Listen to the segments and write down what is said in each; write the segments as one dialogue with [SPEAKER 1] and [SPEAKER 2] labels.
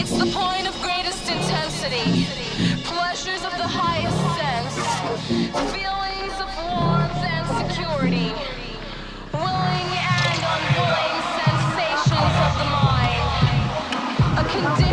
[SPEAKER 1] It's the point of greatest intensity, pleasures of the highest sense, feelings of warmth and security, willing and unwilling sensations of the mind, a condition,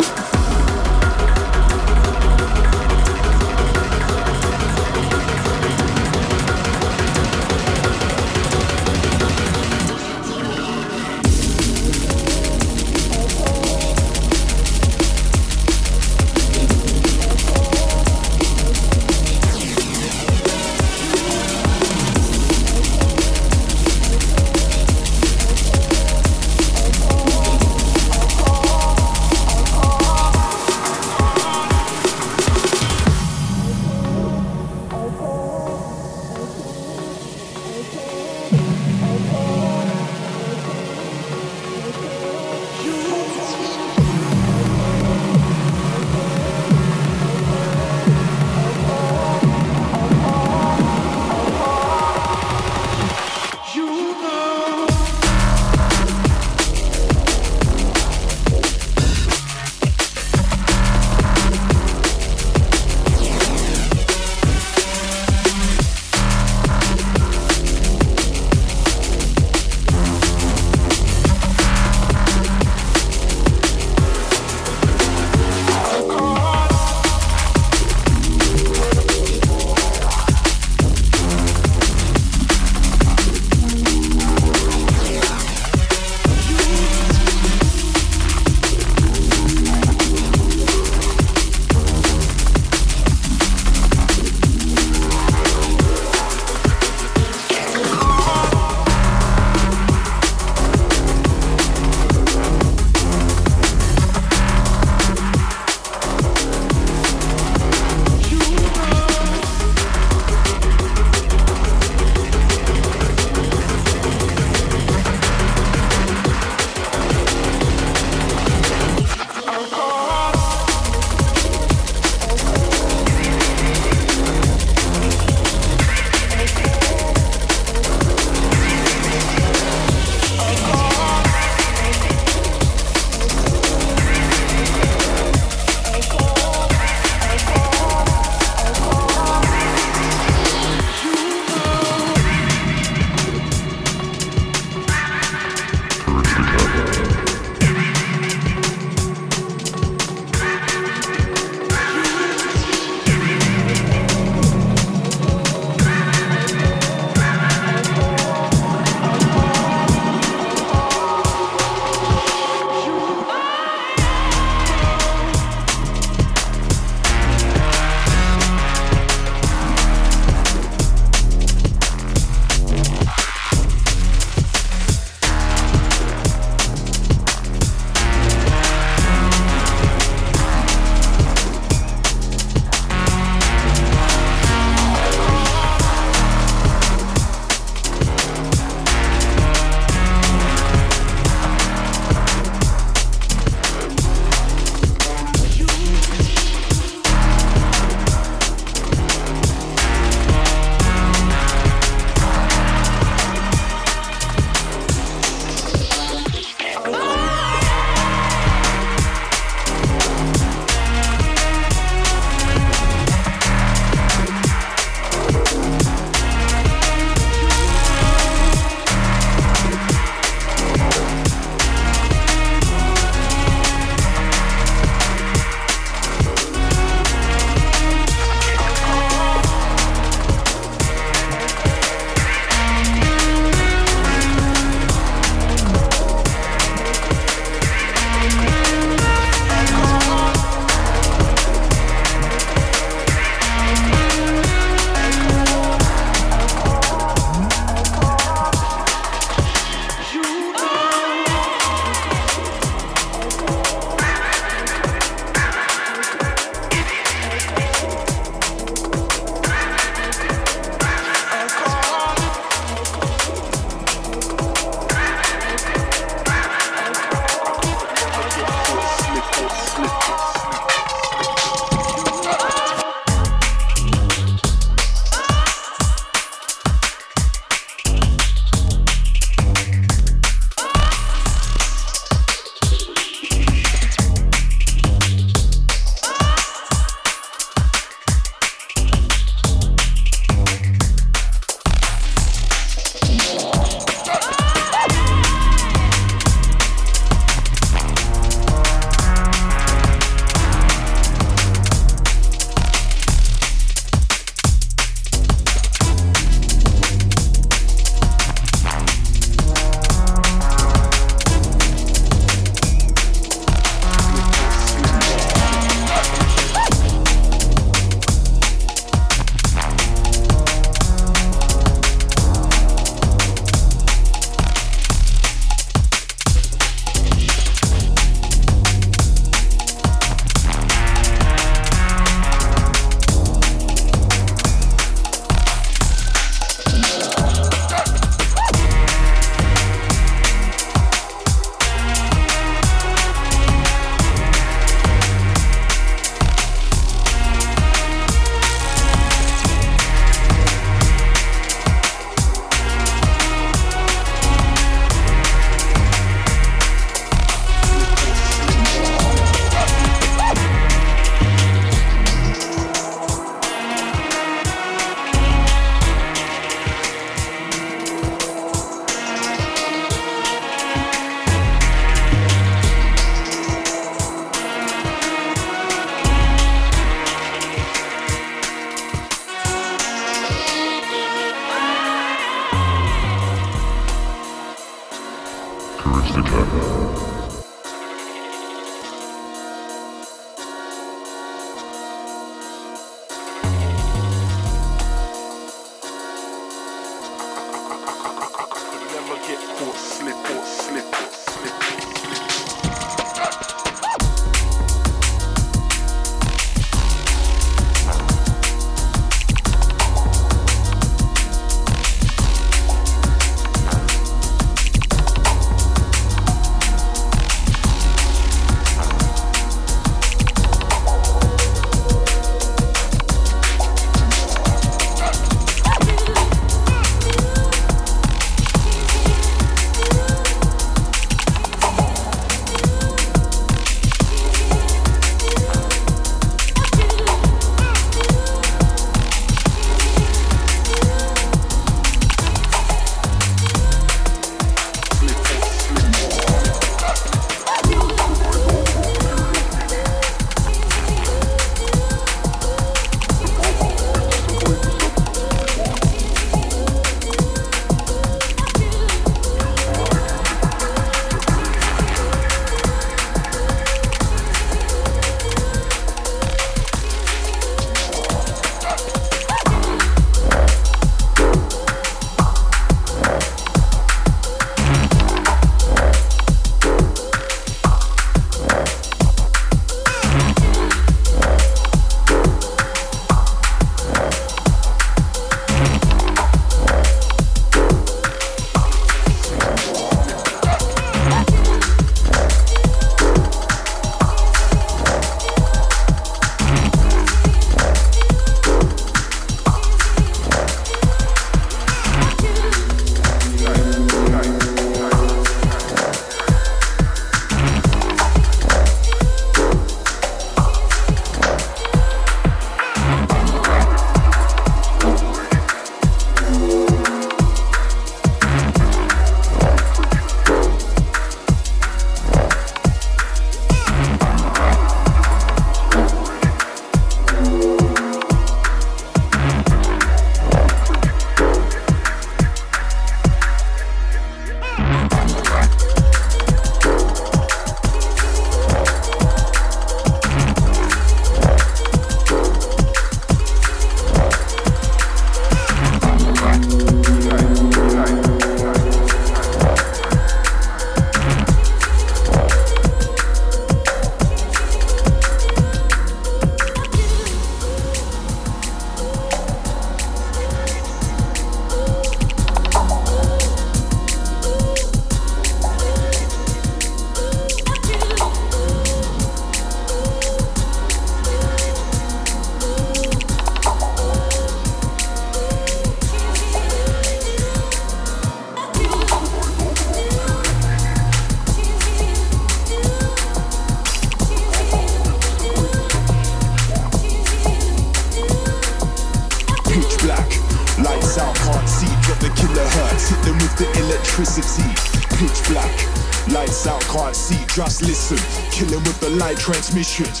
[SPEAKER 2] transmission.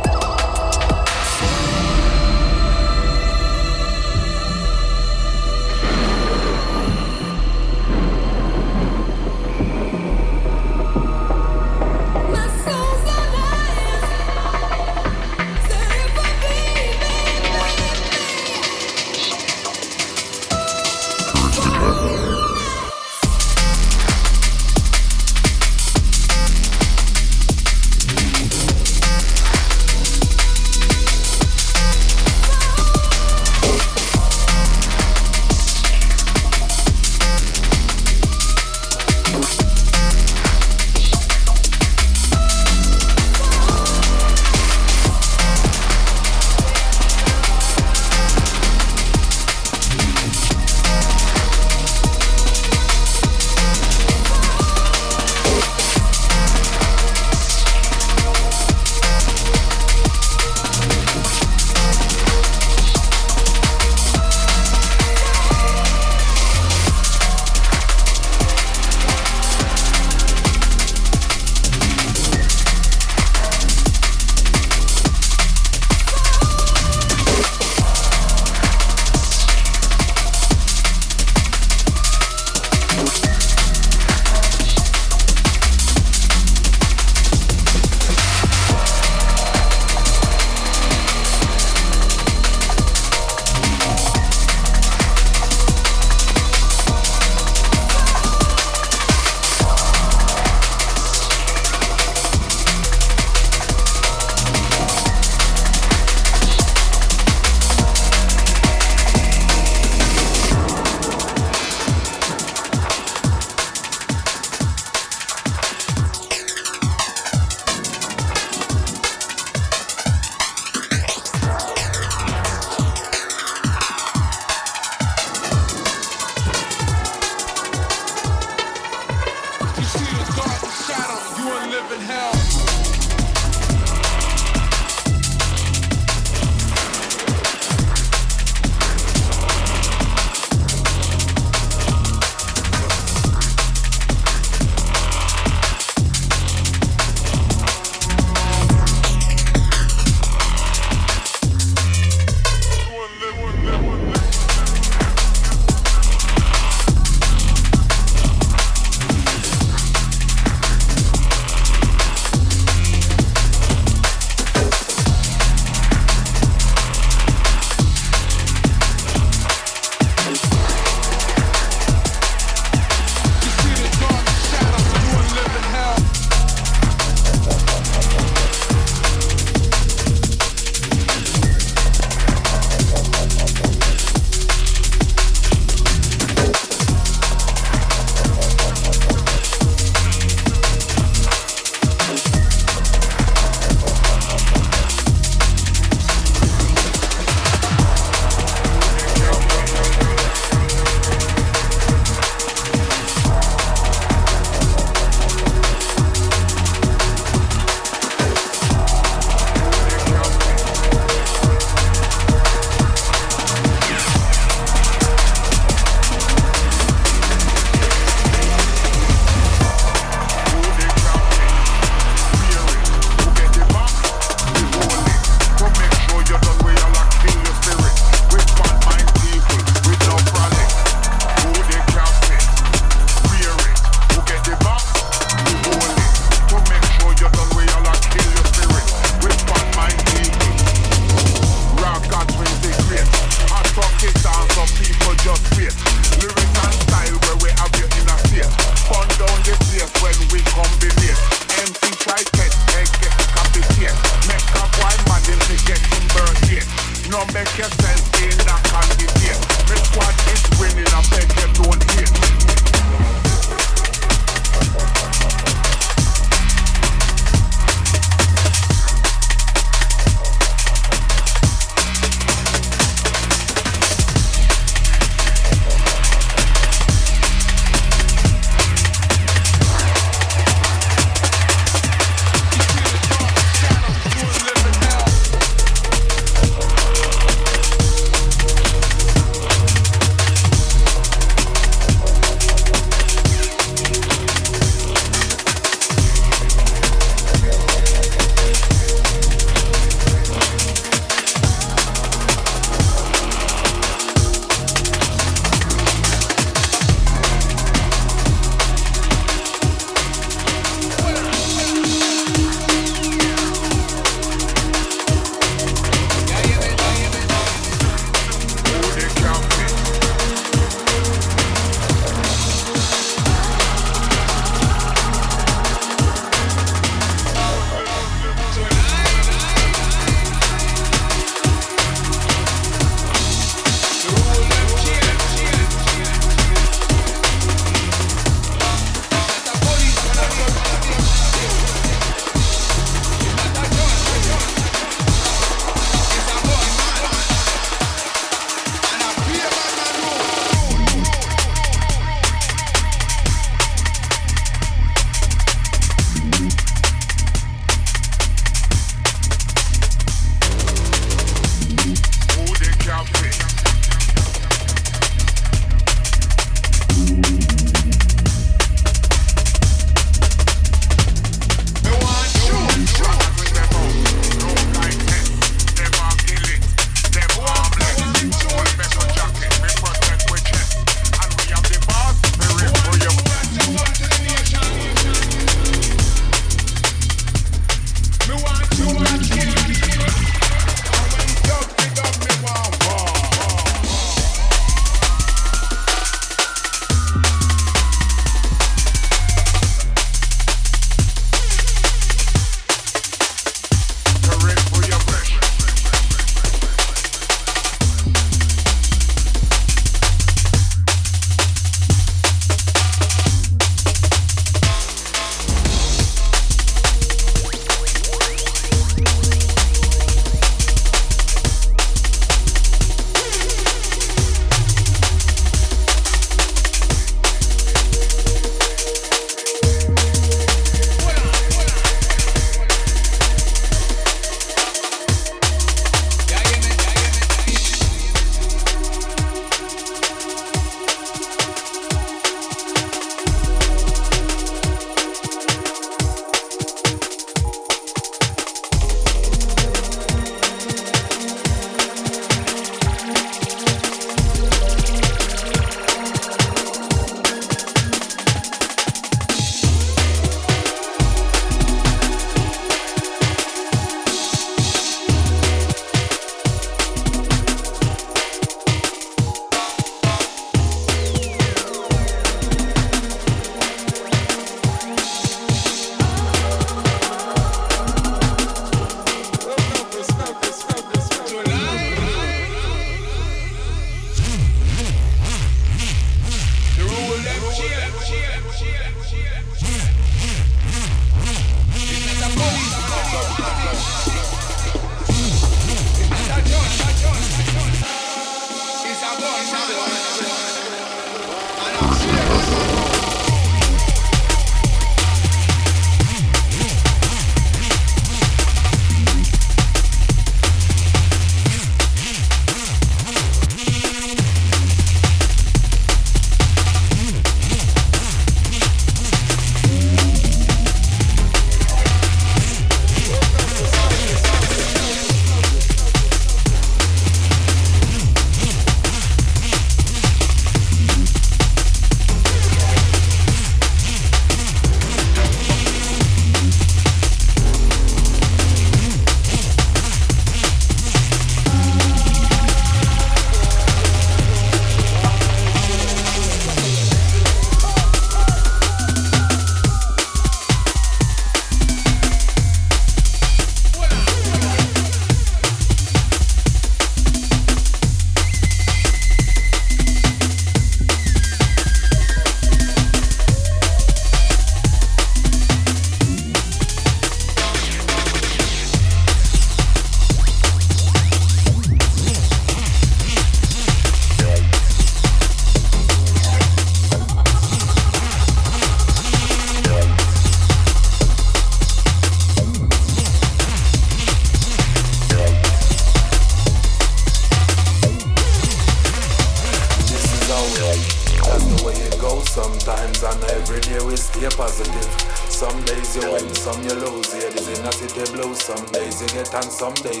[SPEAKER 2] Get